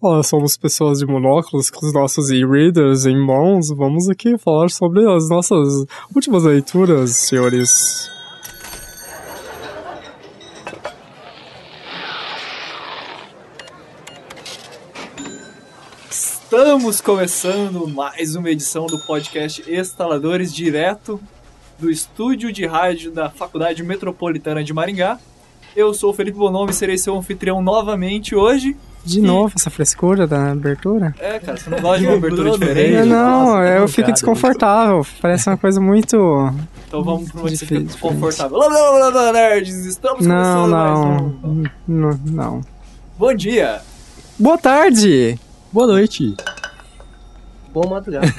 Olá, somos pessoas de monóculos com os nossos e-readers em mãos. Vamos aqui falar sobre as nossas últimas leituras, senhores. Estamos começando mais uma edição do podcast Instaladores, direto do estúdio de rádio da Faculdade Metropolitana de Maringá. Eu sou o Felipe Bonomi serei seu anfitrião novamente hoje. De novo, essa frescura da abertura? É, cara, você não gosta de uma abertura diferente? Não, Nossa, eu cara. fico desconfortável. Parece uma coisa muito. Então vamos pra uma que você fica desconfortável. Lá, lá, lá, lá, nerds, estamos Não, começando mais não. um... Não, não. Bom dia! Boa tarde! Boa noite. Bom madrugada.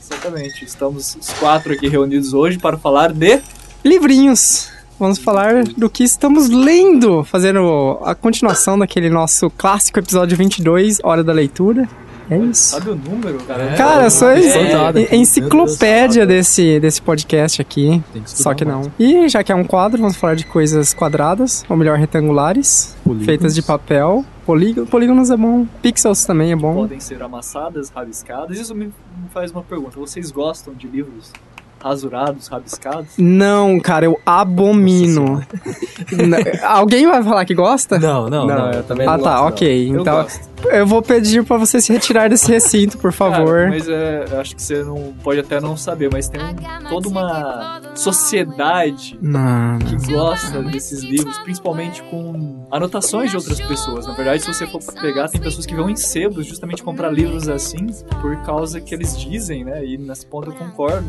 Exatamente, estamos os quatro aqui reunidos hoje para falar de... Livrinhos! Vamos falar do que estamos lendo, fazendo a continuação daquele nosso clássico episódio 22, Hora da Leitura. É isso. Sabe o número, cara? Cara, eu sou É, enciclopédia desse, desse podcast aqui. Que Só que não. E já que é um quadro, vamos falar de coisas quadradas, ou melhor, retangulares, Polígonos. feitas de papel. Polígono, polígonos é bom, pixels também é bom. podem ser amassadas, rabiscadas. Isso me faz uma pergunta. Vocês gostam de livros rasurados, rabiscados? Não, cara, eu abomino. Alguém vai falar que gosta? Não, não, não. eu também Ah, não tá, gosto, não. ok. Eu Então, gosto. eu vou pedir pra você se retirar desse recinto, por favor. Cara, mas é, eu acho que você não pode até não saber, mas tem um- toda uma sociedade Não. que gosta desses livros, principalmente com anotações de outras pessoas. Na verdade, se você for pegar, tem pessoas que vão em sebos justamente comprar livros assim, por causa que eles dizem, né? E nesse ponto eu concordo.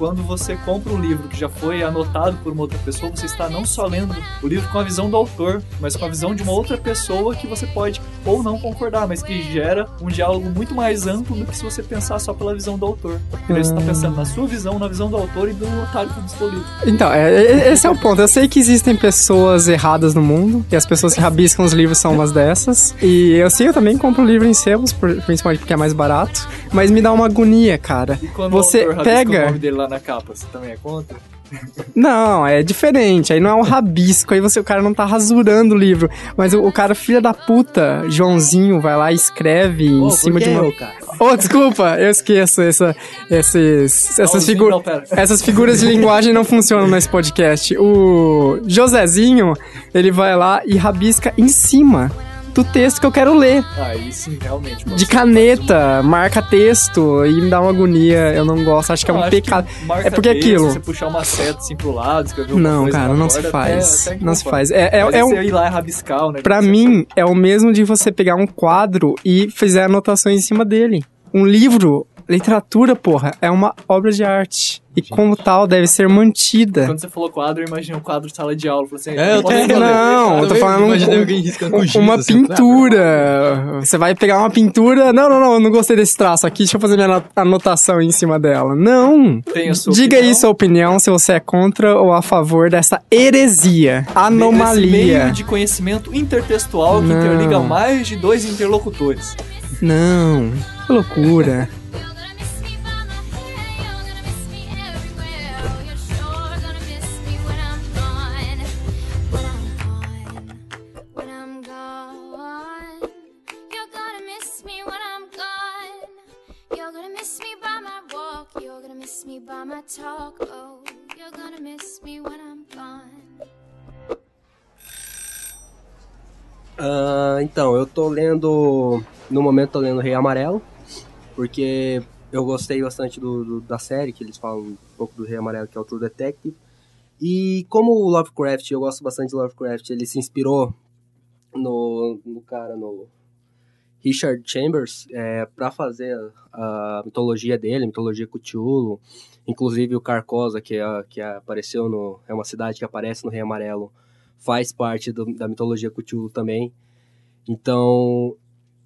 Quando você compra um livro que já foi anotado por uma outra pessoa, você está não só lendo o livro com a visão do autor, mas com a visão de uma outra pessoa que você pode ou não concordar, mas que gera um diálogo muito mais amplo do que se você pensar só pela visão do autor. Porque você está pensando na sua visão, na visão do autor e do otário que o livro. Então, é, é- esse é o ponto. Eu sei que existem pessoas erradas no mundo, e as pessoas que rabiscam os livros são umas dessas. E eu sei, eu também compro livro em sebos, principalmente porque é mais barato. Mas me dá uma agonia, cara. E quando Você pega- na capa, você também é contra? Não, é diferente. Aí não é um rabisco, aí você, o cara não tá rasurando o livro. Mas o, o cara, filha da puta, Joãozinho, vai lá e escreve em Ô, cima de uma. eu, cara? Oh, desculpa, eu esqueço essa, esses, essas, Joãozinho, figu não, pera. essas figuras de linguagem não funcionam nesse podcast. O Josézinho, ele vai lá e rabisca em cima do texto que eu quero ler. Aí sim, realmente. De caneta, marca texto, e me dá uma agonia, eu não gosto, acho que é Eu um pecado. É porque texto, aquilo- Você puxar uma seta assim pro lado, escrever alguma Não, cara, não se faz. até- até Não se faz. É, é, é um, ir lá e rabiscar o negócio. pra mim, é o mesmo de você pegar um quadro e fazer anotações em cima dele. Um livro, literatura, porra, é uma obra de arte. E como tal, deve ser mantida. Quando você falou quadro, eu imaginei um quadro de sala de aula. Assim, É, eu fazer? Não, eu tô falando um- giz, uma assim, pintura. Você vai pegar uma pintura. Não, não, não, eu não gostei desse traço aqui. Deixa eu fazer minha ano- anotação em cima dela. Não. Tem a sua Diga opinião. aí sua opinião se você é contra ou a favor dessa heresia, anomalia. meio de conhecimento intertextual que Não. interliga mais de dois interlocutores. Não. Que loucura. My talk, oh, you're gonna miss me when I'm gone. Ah, então, eu tô lendo. No momento tô lendo Rei Amarelo, porque eu gostei bastante do, do- da série, que eles falam um pouco do Rei Amarelo, que é o True Detective. E como o Lovecraft, eu gosto bastante de Lovecraft, ele se inspirou no, no cara, no Richard Chambers, é, para fazer a, mitologia dele, a mitologia Cthulhu. Inclusive o Carcosa, que, é, que apareceu no. É uma cidade que aparece no Rei Amarelo faz parte do- da mitologia Cthulhu também. Então,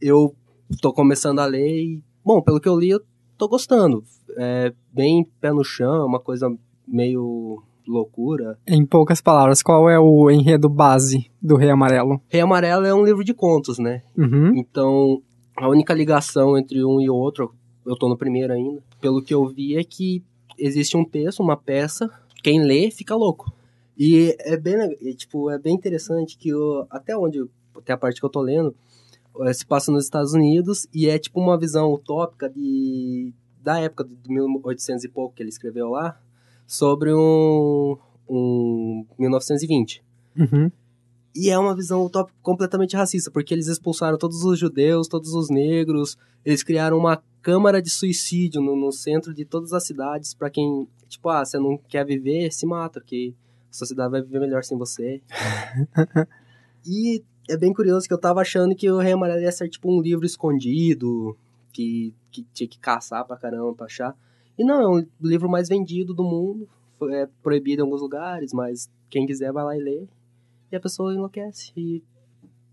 eu tô começando a ler e, bom, pelo que eu li, eu tô gostando. É bem pé no chão, uma coisa meio loucura. Em poucas palavras, qual é o enredo base do Rei Amarelo? Rei Amarelo é um livro de contos, né? Uhum. Então, a única ligação entre um e outro, eu tô no primeiro ainda, pelo que eu vi é que existe um texto, uma peça, quem lê fica louco. E é bem, tipo, é bem interessante que eu, até onde até a parte que eu tô lendo, eh, se passa nos Estados Unidos e é tipo uma visão utópica de da época de 1800 e pouco que ele escreveu lá, sobre um, um 1920. Uhum. E é uma visão utópica completamente racista, porque eles expulsaram todos os judeus, todos os negros, eles criaram uma câmara de suicídio no, no centro de todas as cidades para quem, tipo, ah, você não quer viver, se mata, que a sociedade vai viver melhor sem você. e é bem curioso que eu tava achando que o Rei Amarelo ia ser tipo um livro escondido, que, que tinha que caçar pra caramba pra achar. E não, é um livro mais vendido do mundo, foi- é proibido em alguns lugares, mas quem quiser vai lá e lê. E a pessoa enlouquece. E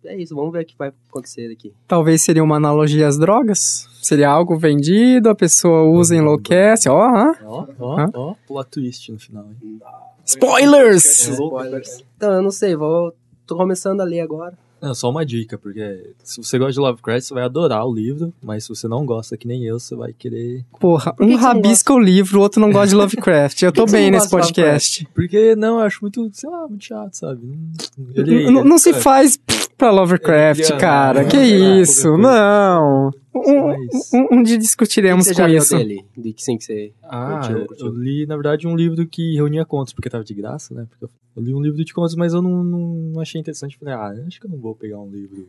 é isso, vamos ver o que vai acontecer aqui. Talvez seria uma analogia às drogas? Seria algo vendido, a pessoa usa e enlouquece. Ó? Ó, ó, ó, plot twist no final, hein? Spoilers! É Spoilers. Então, eu não sei, vou. tô começando a ler agora. Não, só uma dica, porque se você gosta de Lovecraft, você vai adorar o livro, mas se você não gosta, que nem eu, você vai querer... Porra, que um que não rabisca o livro, o outro não gosta de Lovecraft. Eu tô Por que bem não nesse podcast. Porque, não, eu acho muito, sei lá, muito chato, sabe? Não- Ele, N- não se é, faz pra Lovecraft, Ele- cara. não, que não, não, isso? não, Não. Um, Mas- um- um dia discutiremos que você com já isso. dele? De que sim que você. Ah, Curtiu, curtiu. eu li, na verdade, um livro que reunia contos, porque tava de graça, né? Porque eu- li um livro de contos, mas eu não, não achei interessante. Falei, ah, acho que eu não vou pegar um livro.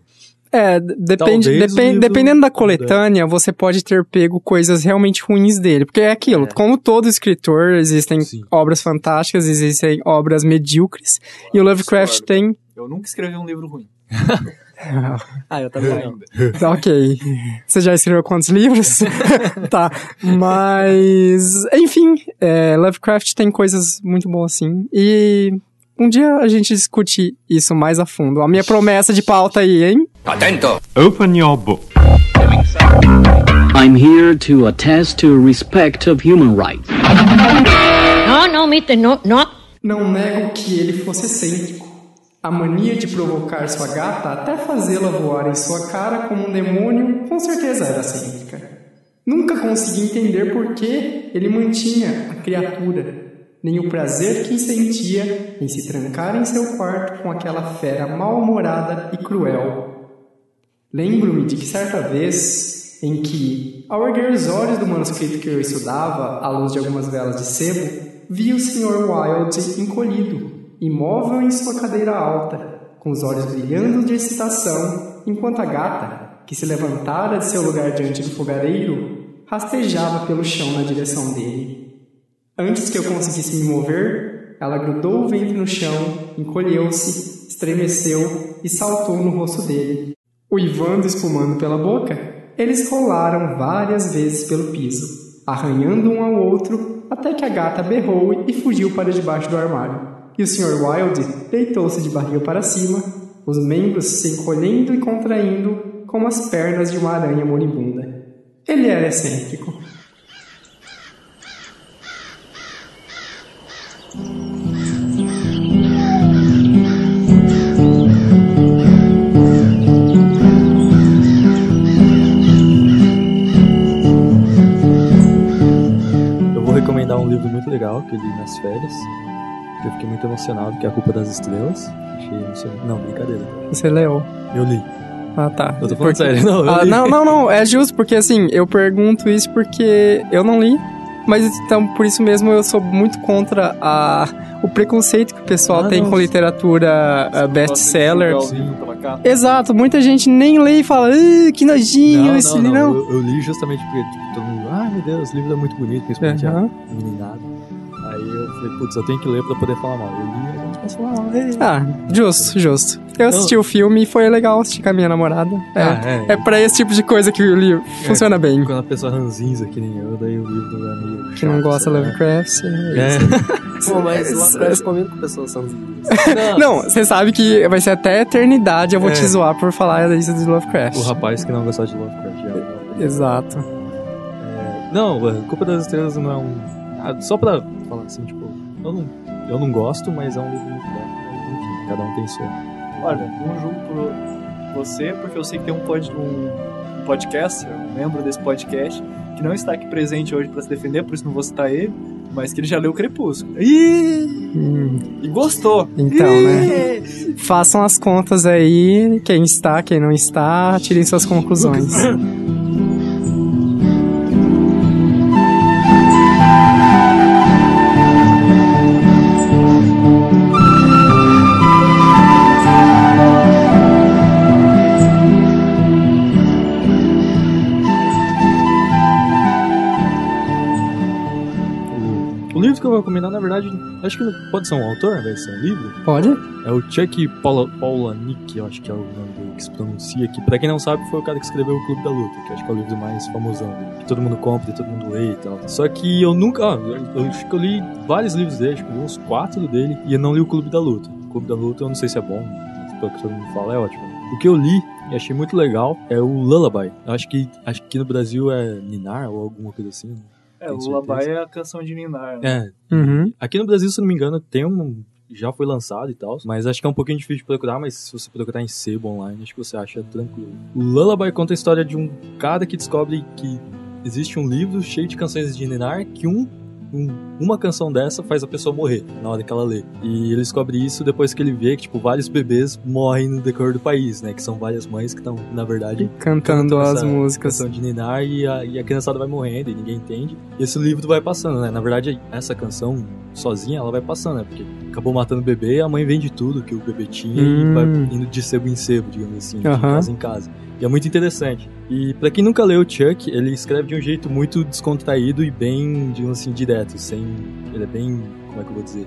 É, depende, Talvez o depen- livro dependendo da coletânea, você pode ter pego coisas realmente ruins dele. Porque é aquilo, É. como todo escritor, existem Sim. obras fantásticas, existem obras medíocres, e o Lovecraft tem. Eu nunca escrevi um livro ruim. Ah, eu também não. Ainda. Tá, ok. Você já escreveu quantos livros? tá. Mas, enfim, é, Lovecraft tem coisas muito boas sim. E um dia a gente discute isso mais a fundo. A minha promessa de pauta aí, hein? Open your book. I'm here to attest to respect of human rights. No, no, mister, no, no. Não nego que ele fosse excêntrico. A mania de provocar sua gata até fazê-la voar em sua cara como um demônio com certeza era excêntrica. Nunca consegui entender por que ele mantinha a criatura, nem o prazer que sentia em se trancar em seu quarto com aquela fera mal-humorada e cruel. Lembro-me de que certa vez, em que, ao erguer os olhos do manuscrito que eu estudava, à luz de algumas velas de sebo, vi o Sr. Wilde encolhido, imóvel em sua cadeira alta, com os olhos brilhando de excitação, enquanto a gata, que se levantara de seu lugar diante do fogareiro, rastejava pelo chão na direção dele. Antes que eu conseguisse me mover, ela grudou o ventre no chão, encolheu-se, estremeceu e saltou no rosto dele. Uivando espumando pela boca, eles rolaram várias vezes pelo piso, arranhando um ao outro até que a gata berrou e fugiu para debaixo do armário. E o Sr. Wilde deitou-se de barriga para cima, os membros se encolhendo e contraindo como as pernas de uma aranha moribunda. Ele era excêntrico. Eu vou recomendar um livro muito legal que eu li nas férias, eu fiquei muito emocionado, que é A Culpa das Estrelas. Achei emocionante. Não, brincadeira. Você leu? Eu li. Ah, tá. Eu tô falando Porque- sério, não, Ah, não, não, não. É justo, porque assim, eu pergunto isso porque eu não li. Mas então, por isso mesmo, eu sou muito contra a, o preconceito que o pessoal Ah, tem não. com literatura ah, best-seller. Exato, muita gente nem lê e fala, "Ah, que nojinho Não, esse não, livro. não. Eu, eu li justamente porque tipo, todo mundo, ai meu Deus, o livro é muito bonito, principalmente Aham. a meninada. Falei, putz, eu tenho que ler pra poder falar mal. Eu li, eu não posso falar mal. Ah, justo, justo. Eu assisti o filme e foi legal assistir com a minha namorada. É, Ah, é. é pra esse tipo de coisa que o livro funciona bem. Quando a pessoa ranzinza que nem eu, daí o livro é meio Que não gosta de? Lovecraft. é É. isso. Pô, mas Lovecraft comigo com pessoas são Não, você sabe que vai ser até a eternidade eu vou É. te zoar por falar isso de Lovecraft. O rapaz que não gostava de Lovecraft. é. Exato. Não, a Culpa das Estrelas não é um. Ah, só pra falar assim, tipo, eu não, eu não gosto, mas é um livro muito bom. Mas enfim, cada um tem seu. Olha, não julgo por você, porque eu sei que tem um, pod, um podcaster, um membro desse podcast, que não está aqui presente hoje para se defender, por isso não vou citar ele. mas que ele já leu Crepúsculo. Hum, E gostou. então, né? Façam as contas aí, quem está, quem não está, tirem suas conclusões. recomendar, na verdade, acho que pode ser um autor, vai ser um livro. Pode? É o Chuck Paula, Paulanik, eu acho que é o nome dele que se pronuncia aqui. Pra quem não sabe, foi o cara que escreveu o Clube da Luta, que acho que é o livro mais famosão que todo mundo compra e todo mundo lê e tal. Só que eu nunca. ó, eu, acho que eu li vários livros dele, acho que eu li uns quatro dele, e eu não li o Clube da Luta. O Clube da Luta eu não sei se é bom, pelo que todo mundo fala, é ótimo. O que eu li e achei muito legal é o Lullaby. Eu acho que, acho que aqui no Brasil é Ninar ou alguma coisa assim. É, o é a canção de Ninar. né? É, Uhum. Aqui no Brasil, se eu não me engano, tem um. Já foi lançado e tal. Mas acho que é um pouquinho difícil de procurar. Mas se você procurar em sebo online, acho que você acha tranquilo. O Lullaby conta a história de um cara que descobre que existe um livro cheio de canções de Ninar que um. Um- uma canção dessa faz a pessoa morrer na hora que ela lê. E ele descobre isso depois que ele vê que, tipo, vários bebês morrem no decor do país, né? Que são várias mães que estão, na verdade, Cantando as músicas. canção de Ninar e a, e a criançada vai morrendo e ninguém entende. E esse livro vai passando, né? Na verdade, essa canção sozinha, ela vai passando, né? Porque acabou matando o bebê, a mãe vende tudo que o bebê tinha e Hum. vai indo de sebo em sebo, digamos assim, de Aham. casa em casa. E é muito interessante. E pra quem nunca leu o Chuck, ele escreve de um jeito muito descontraído e bem, digamos assim, direto, sem... Ele é bem... como é que eu vou dizer?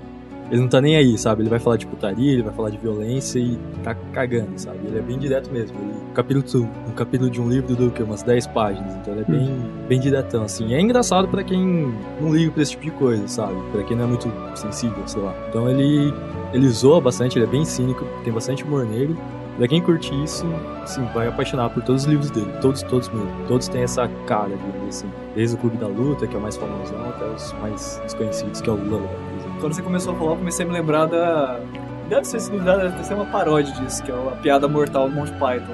Ele não tá nem aí, sabe? Ele vai falar de putaria, ele vai falar de violência e tá cagando, sabe? Ele é bem direto mesmo. Ele, um, capítulo, um capítulo de um livro do que? Umas 10 páginas. Então ele é bem, bem diretão, assim. É engraçado pra quem não liga pra esse tipo de coisa, sabe? Pra quem não é muito sensível, sei lá. Então ele, ele zoa bastante, ele é bem cínico, tem bastante humor negro. Pra quem curte isso, assim, vai apaixonar por todos os livros dele. Todos, todos mesmo. Todos têm essa cara, digamos assim. Desde o Clube da Luta, que é o mais famosão, até os mais desconhecidos, que é o exemplo. Quando você começou a falar, eu comecei a me lembrar da. Deve ser, se duvidar, deve ser uma paródia disso, que é a piada mortal do Monty Python,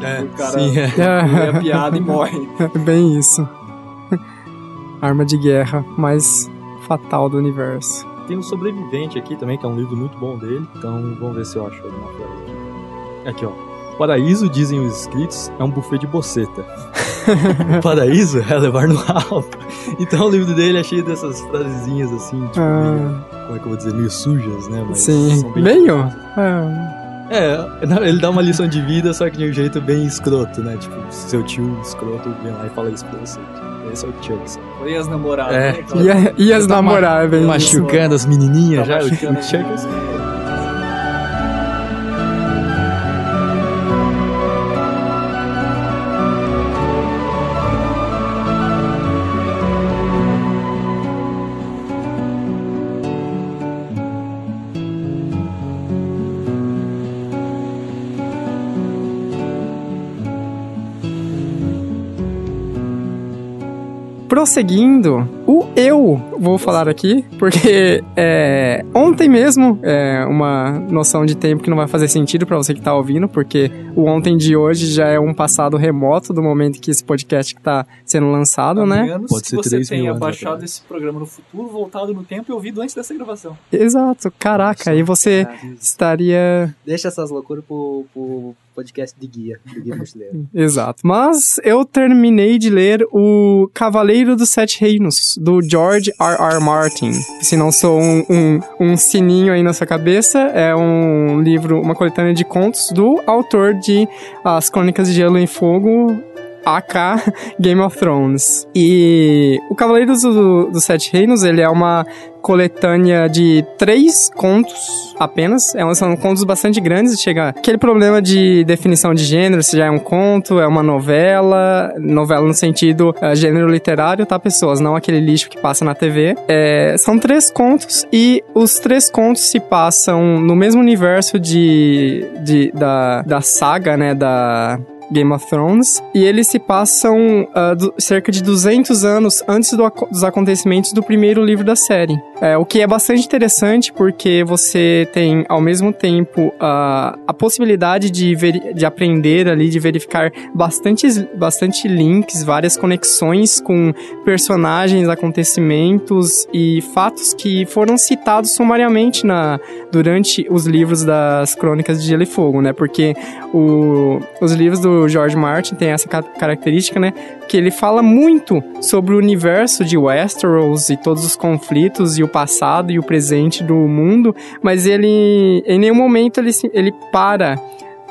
né? o cara sim, é. a piada e morre. É bem isso. Arma de guerra mais fatal do universo. Tem o Sobrevivente aqui também, que é um livro muito bom dele. Então vamos ver se eu acho alguma frase aqui. Aqui, ó. Paraíso, dizem os escritos, é um buffet de boceta. Paraíso é levar no rabo. Então o livro dele é cheio dessas frasezinhas assim, tipo, meio, Ah, como é que eu vou dizer, meio sujas, né? Mas sim. Meio? Ah, É, não, ele dá uma lição de vida, só que de um jeito bem escroto, né? Tipo, seu tio escroto vem lá e fala isso pra você. Esse é o Chuck? E as namoradas, É. né? E, a- e as Tá é isso. Machucando as menininhas Tá já. O, o machucando. Chuck é Prosseguindo, o eu vou falar aqui, porque é, ontem mesmo, é uma noção de tempo que não vai fazer sentido pra você que tá ouvindo, porque o ontem de hoje já é um passado remoto do momento que esse podcast tá sendo lançado, A né? menos Pode que ser você 3 mil tenha baixado atrás. esse programa no futuro, voltado no tempo e ouvido antes dessa gravação. Exato, caraca, aí você estaria Deixa essas loucuras pro, pro podcast de guia, do guia mochileiro. Exato. Mas eu terminei de ler o Cavaleiro dos Sete Reinos, do George R. R. Martin. Se não sou um, um, um sininho aí na sua cabeça, é um livro, uma coletânea de contos do autor de As Crônicas de Gelo e Fogo, AK Game of Thrones. E o Cavaleiros do- dos Sete Reinos, ele é uma coletânea de três contos apenas. É, são contos bastante grandes. Chega aquele problema de definição de gênero, se já é um conto, é uma novela. Novela no sentido eh, gênero literário, tá, pessoas? Não aquele lixo que passa na TV. É, são três contos e os três contos se passam no mesmo universo de, de da, da saga, né? Da Game of Thrones, e eles se passam ah, du- cerca de 200 anos antes do dos acontecimentos do primeiro livro da série. É, o que é bastante interessante porque você tem, ao mesmo tempo, a, a possibilidade de, de aprender ali, de verificar bastantes, bastante links, várias conexões com personagens, acontecimentos e fatos que foram citados sumariamente na, durante os livros das Crônicas de Gelo e Fogo, né? Porque o, os livros do George Martin têm essa ca- característica, né? Que ele fala muito sobre o universo de Westeros e todos os conflitos e o passado e o presente do mundo, mas ele, em nenhum momento, ele, ele para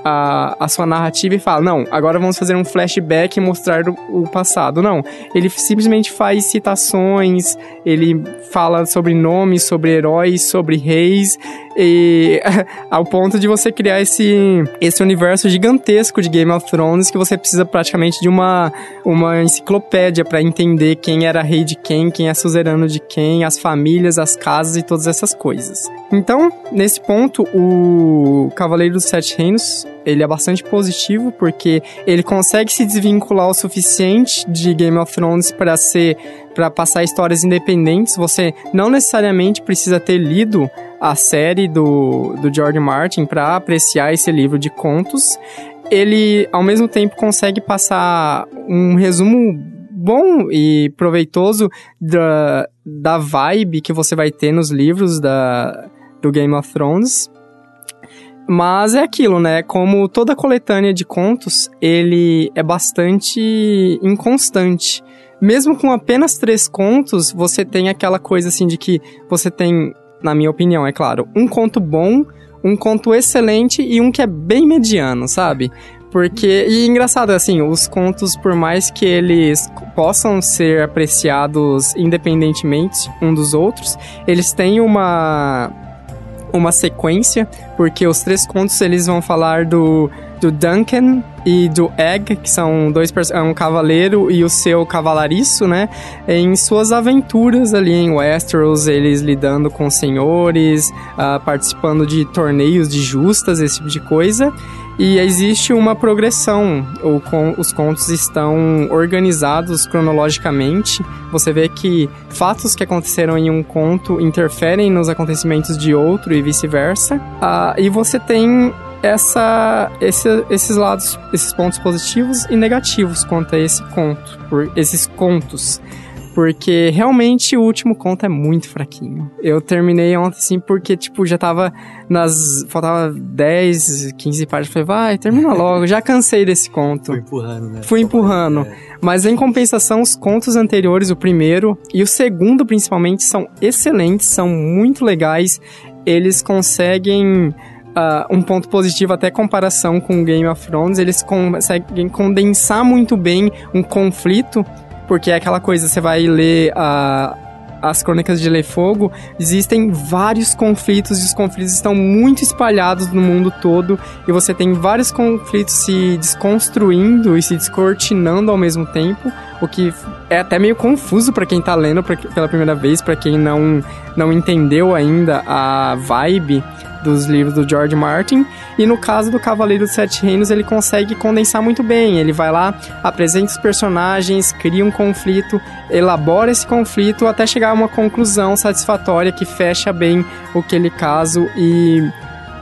a, a sua narrativa e fala, não, agora vamos fazer um flashback e mostrar o, o passado. Não, ele simplesmente faz citações, ele fala sobre nomes, sobre heróis, sobre reis, e ao ponto de você criar esse, esse universo gigantesco de Game of Thrones que você precisa praticamente de uma, uma enciclopédia para entender quem era rei de quem, quem é suzerano de quem, as famílias, as casas e todas essas coisas. Então, nesse ponto, o Cavaleiro dos Sete Reinos, ele é bastante positivo porque ele consegue se desvincular o suficiente de Game of Thrones para ser para passar histórias independentes. Você não necessariamente precisa ter lido a série do, do George Martin para apreciar esse livro de contos. Ele, ao mesmo tempo, consegue passar um resumo bom e proveitoso da, da vibe que você vai ter nos livros da, do Game of Thrones. Mas é aquilo, né? Como toda coletânea de contos, ele é bastante inconstante. Mesmo com apenas três contos, você tem aquela coisa assim de que você tem, na minha opinião, é claro, um conto bom, um conto excelente e um que é bem mediano, sabe? Porque, e engraçado, assim, os contos, por mais que eles possam ser apreciados independentemente um dos outros, eles têm uma uma sequência, porque os três contos eles vão falar do, do Duncan e do Egg, que são dois é um cavaleiro e o seu cavalariço, né? Em suas aventuras ali em Westeros, eles lidando com senhores, ah, participando de torneios de justas, esse tipo de coisa. E existe uma progressão. O con- os contos estão organizados cronologicamente. Você vê que fatos que aconteceram em um conto interferem nos acontecimentos de outro e vice-versa. Ah, e você tem essa, esse- esses lados, esses pontos positivos e negativos quanto a esse conto, por esses contos. Porque realmente o último conto é muito fraquinho. Eu terminei ontem assim porque, tipo, já tava nas. Faltava 10, 15 páginas. Falei, vai, termina logo. Já cansei desse conto. Foi empurrando, né? Fui empurrando. Mas em compensação, os contos anteriores, o primeiro e o segundo principalmente, são excelentes, são muito legais. Eles conseguem. Ah, um ponto positivo até comparação com Game of Thrones, eles conseguem condensar muito bem um conflito, porque é aquela coisa, você vai ler a, as Crônicas de e Fogo, existem vários conflitos e os conflitos estão muito espalhados no mundo todo e você tem vários conflitos se desconstruindo e se descortinando ao mesmo tempo, o que é até meio confuso para quem tá lendo pela primeira vez, para quem não não entendeu ainda a vibe dos livros do George Martin. E no caso do Cavaleiro dos Sete Reinos, ele consegue condensar muito bem. Ele vai lá, apresenta os personagens, cria um conflito, elabora esse conflito até chegar a uma conclusão satisfatória que fecha bem aquele caso e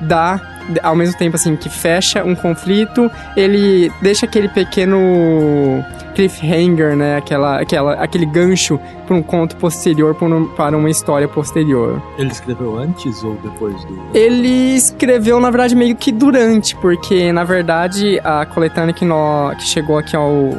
dá ao mesmo tempo assim que fecha um conflito, ele deixa aquele pequeno cliffhanger, né, aquela, aquela aquele gancho para um conto posterior para um- uma história posterior. Ele escreveu antes ou depois do. Ele escreveu, na verdade, meio que durante, porque, na verdade, a coletânea que, nó- que chegou aqui ao,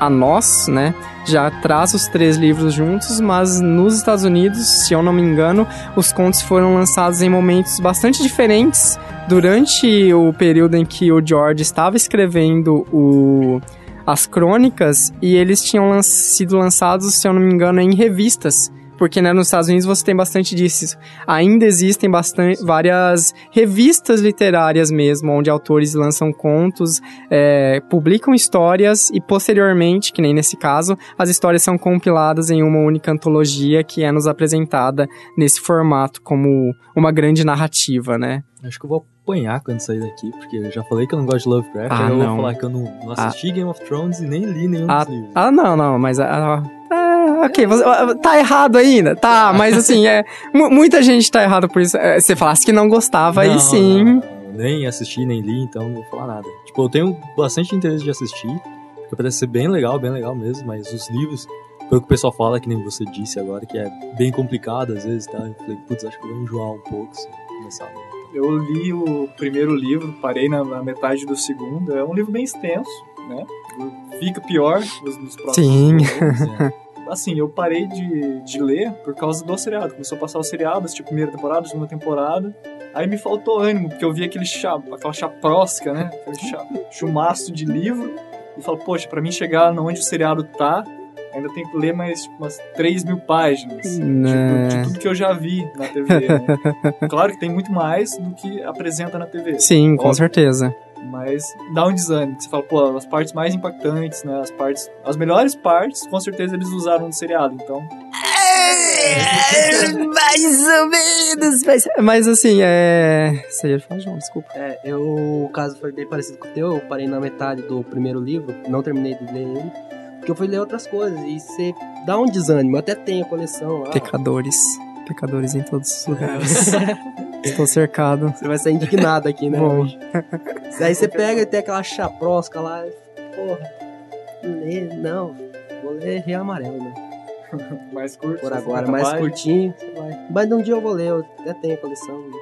a nós, né, já traz os três livros juntos, mas nos Estados Unidos, se eu não me engano, os contos foram lançados em momentos bastante diferentes durante o período em que o George estava escrevendo o as crônicas e eles tinham lan- sido lançados, se eu não me engano, em revistas. Porque né, nos Estados Unidos você tem bastante disso. Ainda existem bastante, várias revistas literárias mesmo, onde autores lançam contos, é, publicam histórias e posteriormente, que nem nesse caso, as histórias são compiladas em uma única antologia que é nos apresentada nesse formato como uma grande narrativa, né? Acho que eu vou apanhar quando sair daqui, porque eu já falei que eu não gosto de Lovecraft, Ah, eu não. vou falar que eu não, não assisti Game of Thrones e nem li nenhum Ah, dos livros. Ah, não, não, mas. ah, ah, ok, você, ah, tá errado ainda. Tá, mas assim, é, mu- muita gente tá errado por isso. É, se você falasse que não gostava, aí Não, sim. não, nem assisti, nem li, então não vou falar nada. Tipo, eu tenho bastante interesse de assistir, porque parece ser bem legal, bem legal mesmo, mas os livros, pelo que o pessoal fala, que nem você disse agora, que é bem complicado às vezes, tá? Eu falei, putz, acho que eu vou enjoar um pouco se eu começar a ler. Eu li o primeiro livro, parei na, na metade do segundo. É um livro bem extenso, né? Fica pior nos, nos próximos Sim. É. Assim, eu parei de, de ler por causa do seriado. Começou a passar o seriado, assisti a primeira temporada, a segunda temporada. Aí me faltou ânimo, porque eu vi aquele chá, aquela chaprosca, né? Aquele chá, chumaço de livro. E falo, poxa, pra mim chegar onde o seriado tá, ainda tem que ler mais tipo, umas 3 mil páginas. Né. Tipo, de tudo que eu já vi na TV, né? Claro que tem muito mais do que apresenta na TV. Sim, com Óbvio. certeza. Mas dá um desânimo. Você fala, pô, as partes mais impactantes, né? As partes. As melhores partes, com certeza eles usaram no seriado. Então, Mais ou menos. Mas, mas assim, é. Você ia falar, João, desculpa. É, eu, o caso foi bem parecido com o teu. Eu parei na metade do primeiro livro, não terminei de ler ele, porque eu fui ler outras coisas e você dá um desânimo. Eu até tenho a coleção lá. Pecadores. Pecadores em todos os lugares. Estou cercado. Você vai sair indignado aqui, né? Bom. hoje. Aí você pega e tem aquela chaprosca lá, e, porra, lê, não, vou ler Rei Amarelo, né? mais curto. Por 60 agora, mais curtinho, você vai. Mas um dia eu vou ler, eu até tenho a coleção. né?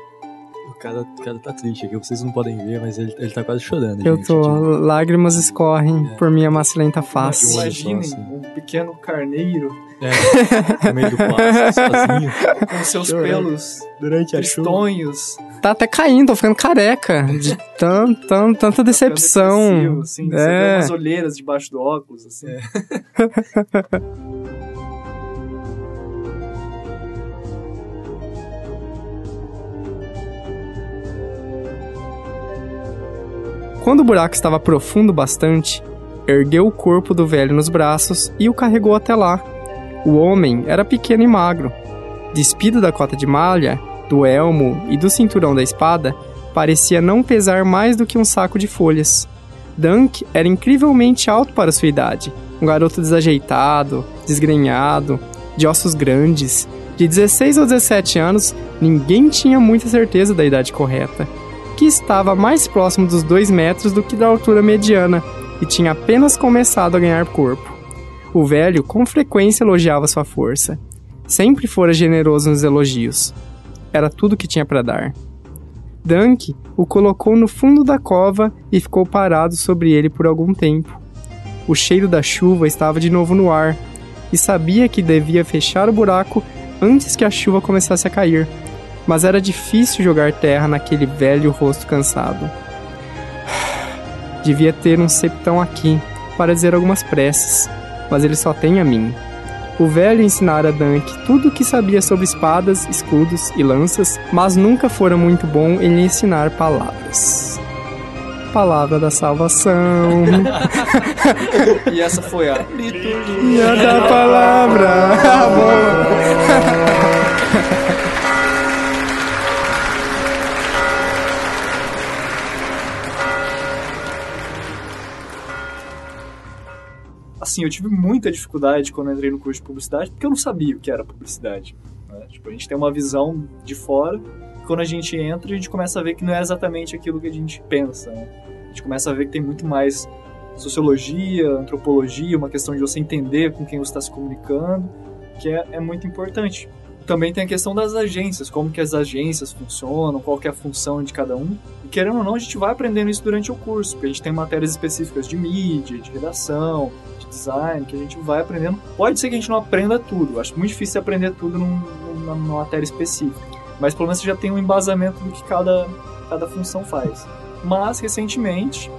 O cara, o cara tá triste aqui, vocês não podem ver, mas ele, ele tá quase chorando. Eu gente. tô. Tipo, Lágrimas escorrem por minha macilenta face. Imaginem um pequeno carneiro É, no meio do plástico, sozinho. com seus Chorando. pelos Durante a chuva. tristonhos. Tá até caindo, tô ficando careca. De tan, tan, tanta decepção. depressivo, Assim, Você vê É. umas olheiras debaixo do óculos, assim. Quando o buraco estava profundo bastante, ergueu o corpo do velho nos braços e o carregou até lá. O homem era pequeno e magro. Despido da cota de malha, do elmo e do cinturão da espada, parecia não pesar mais do que um saco de folhas. Dunk era incrivelmente alto para sua idade, um garoto desajeitado, desgrenhado, de ossos grandes. De 16 ou 17 anos, ninguém tinha muita certeza da idade correta que estava mais próximo dos dois metros do que da altura mediana e tinha apenas começado a ganhar corpo. O velho com frequência elogiava sua força. Sempre fora generoso nos elogios. Era tudo que tinha para dar. Dunk o colocou no fundo da cova e ficou parado sobre ele por algum tempo. O cheiro da chuva estava de novo no ar e sabia que devia fechar o buraco antes que a chuva começasse a cair mas era difícil jogar terra naquele velho rosto cansado. Devia ter um septão aqui para dizer algumas preces, mas ele só tem a mim. O velho ensinara a Dunk tudo o que sabia sobre espadas, escudos e lanças, mas nunca fora muito bom em lhe ensinar palavras. Palavra da salvação. E essa foi a Dia da palavra. assim, eu tive muita dificuldade quando entrei no curso de publicidade, porque eu não sabia o que era publicidade. né? Tipo, a gente tem uma visão de fora, e quando a gente entra, a gente começa a ver que não é exatamente aquilo que a gente pensa. né? A gente começa a ver que tem muito mais sociologia, antropologia, uma questão de você entender com quem você está se comunicando, que é, é muito importante. Também tem a questão das agências, como que as agências funcionam, qual que é a função de cada um. E querendo ou não, a gente vai aprendendo isso durante o curso, porque a gente tem matérias específicas de mídia, de redação, design, que a gente vai aprendendo. Pode ser que a gente não aprenda tudo, eu acho muito difícil aprender tudo num, numa, numa matéria específica. Mas pelo menos você já tem um embasamento do que cada, cada função faz. Mas, recentemente,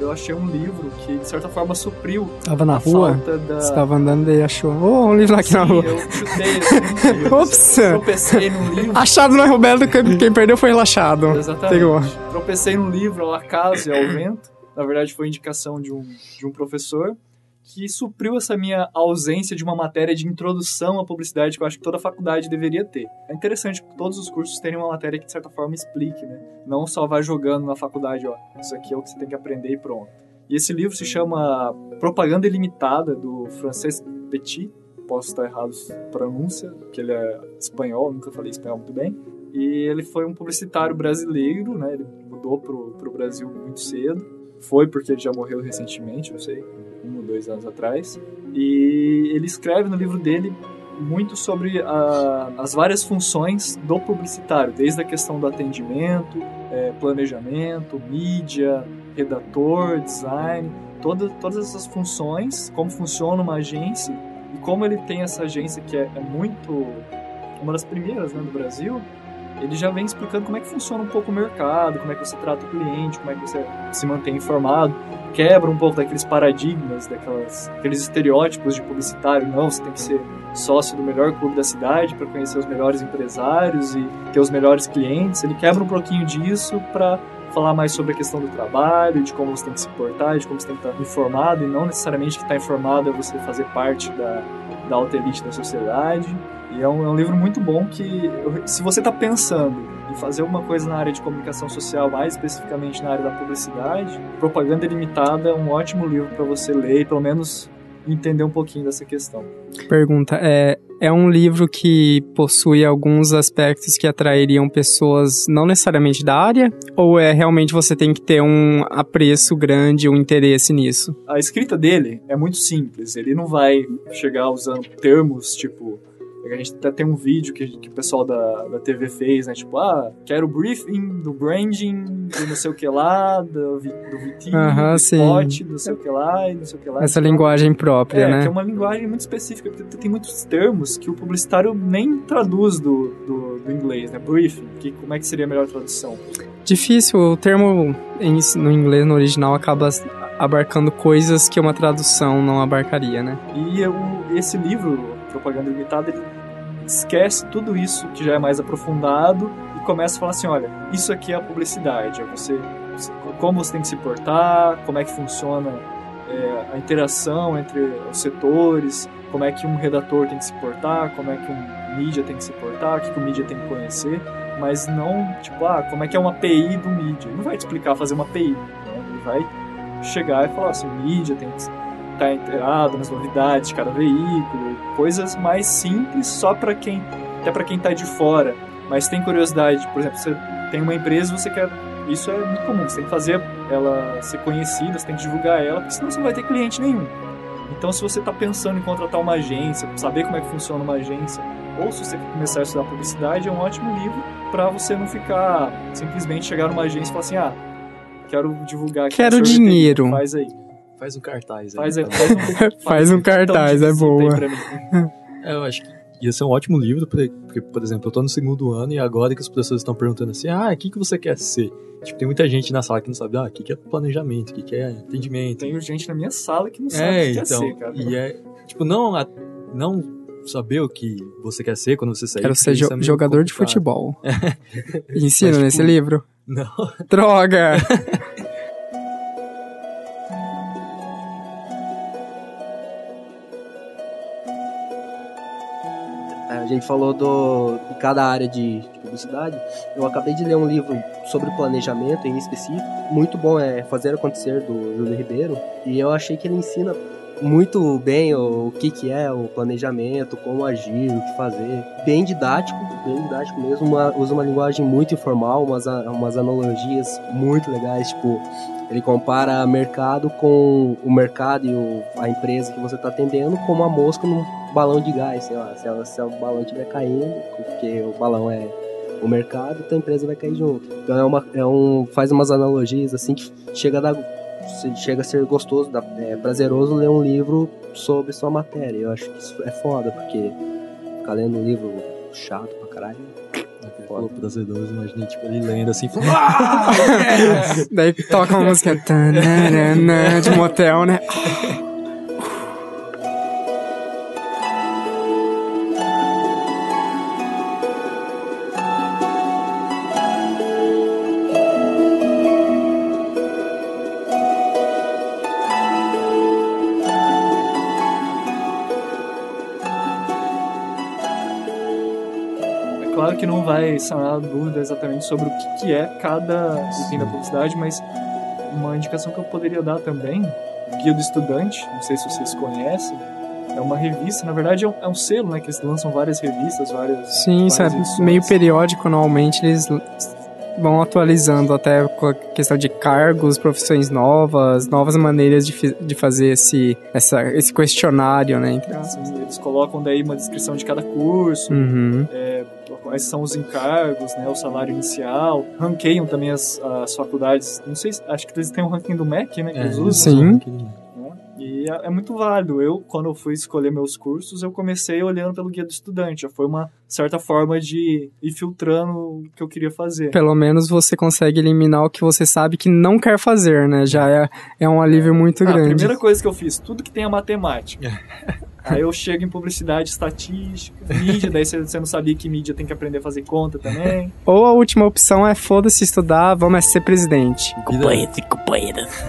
eu achei um livro que, de certa forma, supriu Tava na rua? da... Você tava andando e achou. Oh, um livro aqui na Sim, rua. eu chutei assim, Ops! eu tropecei num livro. Achado não é roubado, quem quem perdeu foi relaxado. Exatamente. Pegou. Tropecei num livro ao acaso e ao vento. Na verdade, foi indicação de um, de um professor. Que supriu essa minha ausência de uma matéria de introdução à publicidade que eu acho que toda faculdade deveria ter. É interessante que todos os cursos terem uma matéria que de certa forma explique, né? Não só vai jogando na faculdade, ó, isso aqui é o que você tem que aprender e pronto. E esse livro se chama Propaganda Ilimitada, do Francis Petit. Posso estar errado pronúncia, porque ele é espanhol, nunca falei espanhol muito bem. E ele foi um publicitário brasileiro, né? Ele mudou pro, pro Brasil muito cedo. Foi porque ele já morreu recentemente, não sei, um ou dois anos atrás. E ele escreve no livro dele muito sobre a, as várias funções do publicitário, desde a questão do atendimento, é, planejamento, mídia, redator, design, toda, todas essas funções, como funciona uma agência e como ele tem essa agência que é, é muito uma das primeiras né, do Brasil, ele já vem explicando como é que funciona um pouco o mercado, como é que você trata o cliente, como é que você se mantém informado, quebra um pouco daqueles paradigmas, daquelas, aqueles estereótipos de publicitário, não, você tem que ser sócio do melhor clube da cidade para conhecer os melhores empresários e ter os melhores clientes. Ele quebra um pouquinho disso para falar mais sobre a questão do trabalho, de como você tem que se portar, de como você tem que estar informado, e não necessariamente que estar informado é você fazer parte da, da alta elite da sociedade. E é um, é um livro muito bom que, se você está pensando em fazer alguma coisa na área de comunicação social, mais especificamente na área da publicidade, Propaganda Ilimitada é um ótimo livro para você ler e pelo menos entender um pouquinho dessa questão. Pergunta, é, é um livro que possui alguns aspectos que atrairiam pessoas não necessariamente da área? Ou é realmente você tem que ter um apreço grande, um interesse nisso? A escrita dele é muito simples, ele não vai chegar usando termos tipo a gente até tem um vídeo que, que o pessoal da, da TV fez, né? Tipo, ah, quero o briefing do branding, do não sei o que lá, do, do vitinho, do do não sei o que lá, e não sei o que lá. Essa linguagem própria, é, né? que é uma linguagem muito específica, porque tem muitos termos que o publicitário nem traduz do, do, do inglês, né? Briefing, que, como é que seria a melhor tradução? Difícil, o termo em- no inglês, no original, acaba abarcando coisas que uma tradução não abarcaria, né? E o, esse livro, Propaganda Limitada, ele esquece tudo isso que já é mais aprofundado e começa a falar assim, olha, isso aqui é a publicidade, é você, como você tem que se portar, como é que funciona é, a interação entre os setores, como é que um redator tem que se portar, como é que um mídia tem que se portar, o que, que o mídia tem que conhecer, mas não, tipo, ah, como é que é uma API do mídia. Ele não vai te explicar fazer uma API, né? ele vai chegar e falar assim, mídia tem que estar inteirado nas novidades de cada veículo, coisas mais simples só para quem, até para quem tá de fora, mas tem curiosidade, por exemplo, você tem uma empresa, você quer isso é muito comum, você tem que fazer ela ser conhecida, você tem que divulgar ela, porque senão você não vai ter cliente nenhum. Então, se você está pensando em contratar uma agência, saber como é que funciona uma agência, ou se você quer começar a estudar publicidade, é um ótimo livro para você não ficar simplesmente chegar numa agência e falar assim: ah, quero divulgar aqui. Quero dinheiro. Faz aí. Faz um cartaz aí. Faz, tá? faz um, Faz um cartaz, então, é boa. É, eu acho que ia ser um ótimo livro, porque, por exemplo, eu tô no segundo ano e agora que as pessoas estão perguntando assim, ah, o que, que você quer ser? Tipo, tem muita gente na sala que não sabe, ah, o que, que é planejamento, o que, que é atendimento. Tem gente na minha sala que não sabe é, o que quer então, ser, cara. e é, tipo, não, a- não saber o que você quer ser quando você sair. Quero ser jo- é jogador de complicado. futebol. Ensina Mas, tipo, nesse livro? Não. Droga! A gente falou do, de cada área de, de publicidade. Eu acabei de ler um livro sobre planejamento em específico. Muito bom, é Fazer Acontecer, do Júlio Ribeiro. E eu achei que ele ensina muito bem o, o que, que é o planejamento, como agir, o que fazer. Bem didático, bem didático mesmo. Uma- usa uma linguagem muito informal, umas, umas analogias muito legais. Tipo, ele compara mercado com o mercado e o- a empresa que você está atendendo como a mosca num balão de gás, sei lá. Se, ela- se o balão estiver caindo, porque o balão é o mercado, então a empresa vai cair junto. Então é uma, é um, faz umas analogias assim que chega a, dar, chega a ser gostoso, é prazeroso ler um livro sobre sua matéria. Eu acho que isso é foda, porque ficar lendo um livro chato pra caralho. Ele falou prazeroso, imaginei, tipo, ele lendo assim, falando, ah! Daí toca uma música de motel, né? que não vai sanar dúvida exatamente sobre o que, que é cada item da publicidade, mas uma indicação que eu poderia dar também, Guia do Estudante, não sei se vocês conhecem, é uma revista, na verdade é um, é um selo, né, que eles lançam várias revistas, várias... Sim, isso é edições. meio periódico, anualmente eles vão atualizando até com a questão de cargos, profissões novas, novas maneiras de, de fazer esse, essa, esse questionário, né? entre. Eles colocam daí uma descrição de cada curso, Uhum. é, quais são os encargos, né, o salário inicial, ranqueiam também as, as faculdades, não sei, se- acho que eles têm um ranking do MEC, né, que eles usam, Sim. né, e é, é muito válido. Eu, quando eu fui escolher meus cursos, eu comecei olhando pelo guia do estudante, já foi uma certa forma de ir filtrando o que eu queria fazer. Pelo menos você consegue eliminar o que você sabe que não quer fazer, né? Já é, é um alívio muito Ah, a grande. primeira coisa que eu fiz, tudo que tem a matemática. Aí eu chego em publicidade, estatística, mídia, daí você você não sabia que mídia tem que aprender a fazer conta também. Ou a última opção é foda-se estudar, vamos é ser presidente.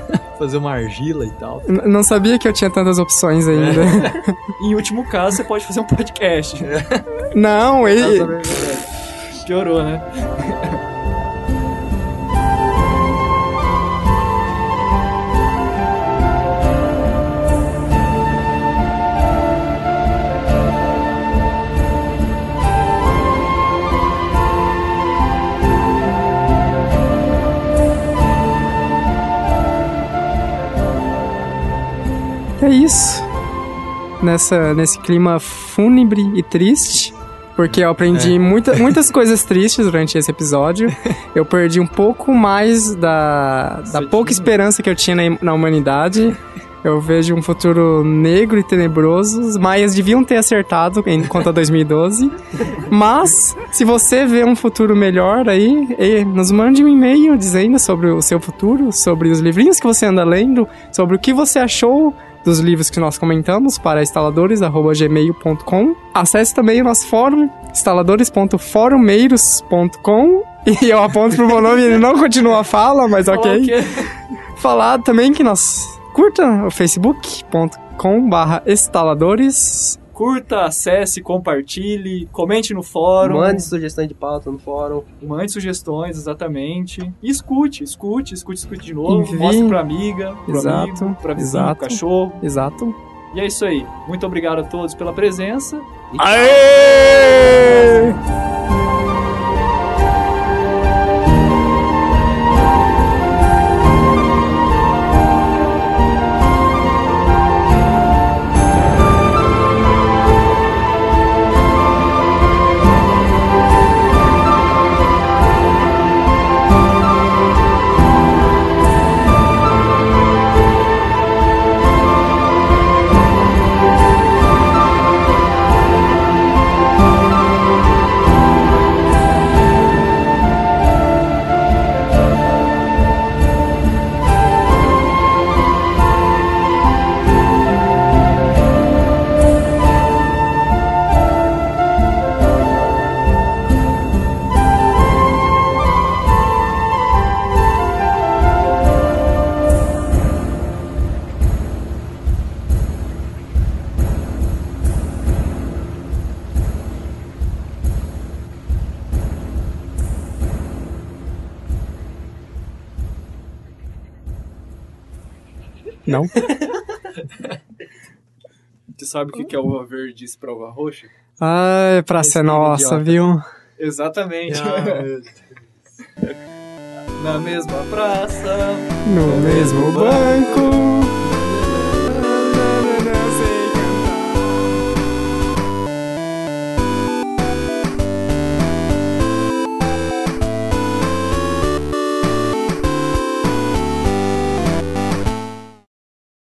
Fazer uma argila e tal. N- não sabia que eu tinha tantas opções ainda. Em último caso, você pode fazer um podcast. não, e, Piorou, né? Isso. Nessa, nesse clima fúnebre e triste. Porque eu aprendi muita, muitas coisas tristes durante esse episódio. Eu perdi um pouco mais da, da pouca esperança que eu tinha na, na humanidade. Eu vejo um futuro negro e tenebroso. Os maias deviam ter acertado em quanto a 2012. Mas, se você vê um futuro melhor aí, nos mande um e-mail dizendo sobre o seu futuro, sobre os livrinhos que você anda lendo, sobre o que você achou dos livros que nós comentamos para instaladores.gmail.com. Acesse também o nosso fórum, instaladores.forumeiros.com. E eu aponto pro meu nome e ele não continua a fala, mas ok falar também que nós curta o facebook.com barra instaladores Curta, acesse, compartilhe, comente no fórum. Mande sugestão de pauta no fórum. Mande sugestões, exatamente. E escute, escute, escute, escute de novo. Mostre pra amiga, pro Exato, amigo, pra vizinho, exato. pro cachorro. exato E é isso aí. Muito obrigado a todos pela presença. Aê! Não? Você sabe o que que é uva verde e disse pra uva roxa? Ai, pra ser nossa, viu? Exatamente. Na mesma praça. No mesmo banco.